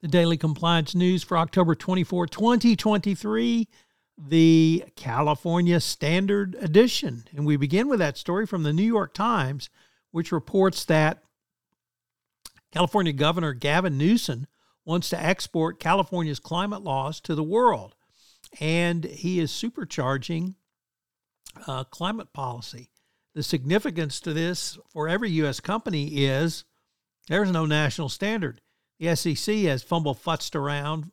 The daily compliance news for October 24, 2023, the California Standard Edition. And we begin with that story from the New York Times, which reports that California Governor Gavin Newsom wants to export California's climate laws to the world. And he is supercharging uh, climate policy. The significance to this for every U.S. company is there's no national standard the SEC has fumbled futzed around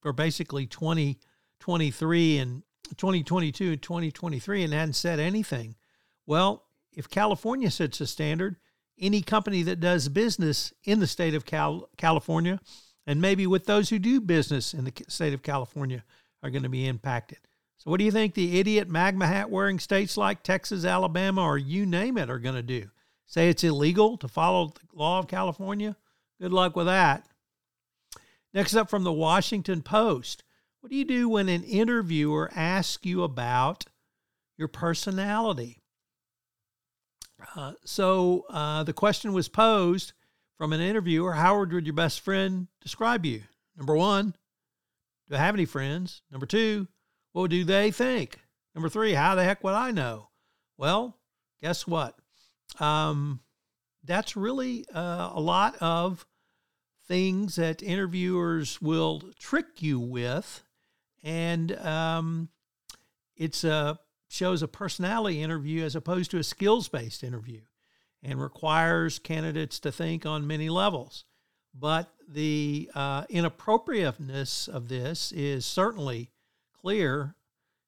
for basically 2023 and 2022 and 2023 and hadn't said anything. Well, if California sets a standard, any company that does business in the state of Cal- California and maybe with those who do business in the state of California are going to be impacted. So, what do you think the idiot MAGA hat wearing states like Texas, Alabama, or you name it are going to do? Say it's illegal to follow the law of California? Good luck with that. Next up from the Washington Post. What do you do when an interviewer asks you about your personality? Uh, so uh, the question was posed from an interviewer How would your best friend describe you? Number one, do I have any friends? Number two, what do they think? Number three, how the heck would I know? Well, guess what? Um, that's really uh, a lot of things that interviewers will trick you with, and um, it's a shows a personality interview as opposed to a skills based interview, and requires candidates to think on many levels. But the uh, inappropriateness of this is certainly clear.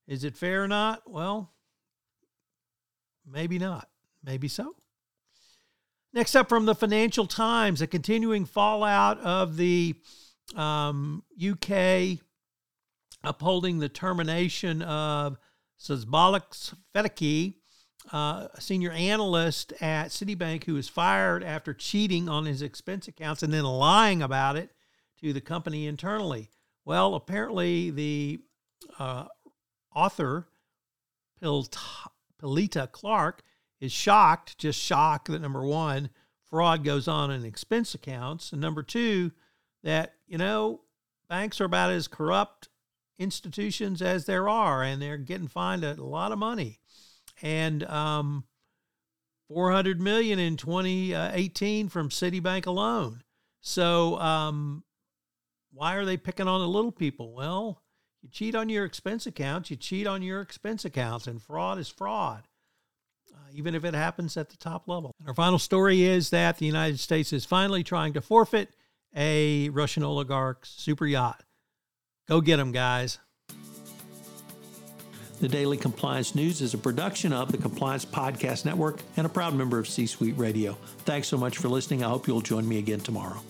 Is it fair or not? Well, maybe not. Maybe so. Next up from the Financial Times, a continuing fallout of the um, UK upholding the termination of Szabolcs Fekete, uh, a senior analyst at Citibank who was fired after cheating on his expense accounts and then lying about it to the company internally. Well, apparently the uh, author, Pilita Clark, is shocked, just shocked that number one, fraud goes on in expense accounts, and number two, that, you know, banks are about as corrupt institutions as there are, and they're getting fined a lot of money. And um, 400 million in 2018 from Citibank alone. So um, why are they picking on the little people? Well, you cheat on your expense accounts, you cheat on your expense accounts, and fraud is fraud even if it happens at the top level. And our final story is that the United States is finally trying to forfeit a Russian oligarch's super yacht. Go get them, guys. The Daily Compliance News is a production of the Compliance Podcast Network and a proud member of C Suite Radio. Thanks so much for listening. I hope you'll join me again tomorrow.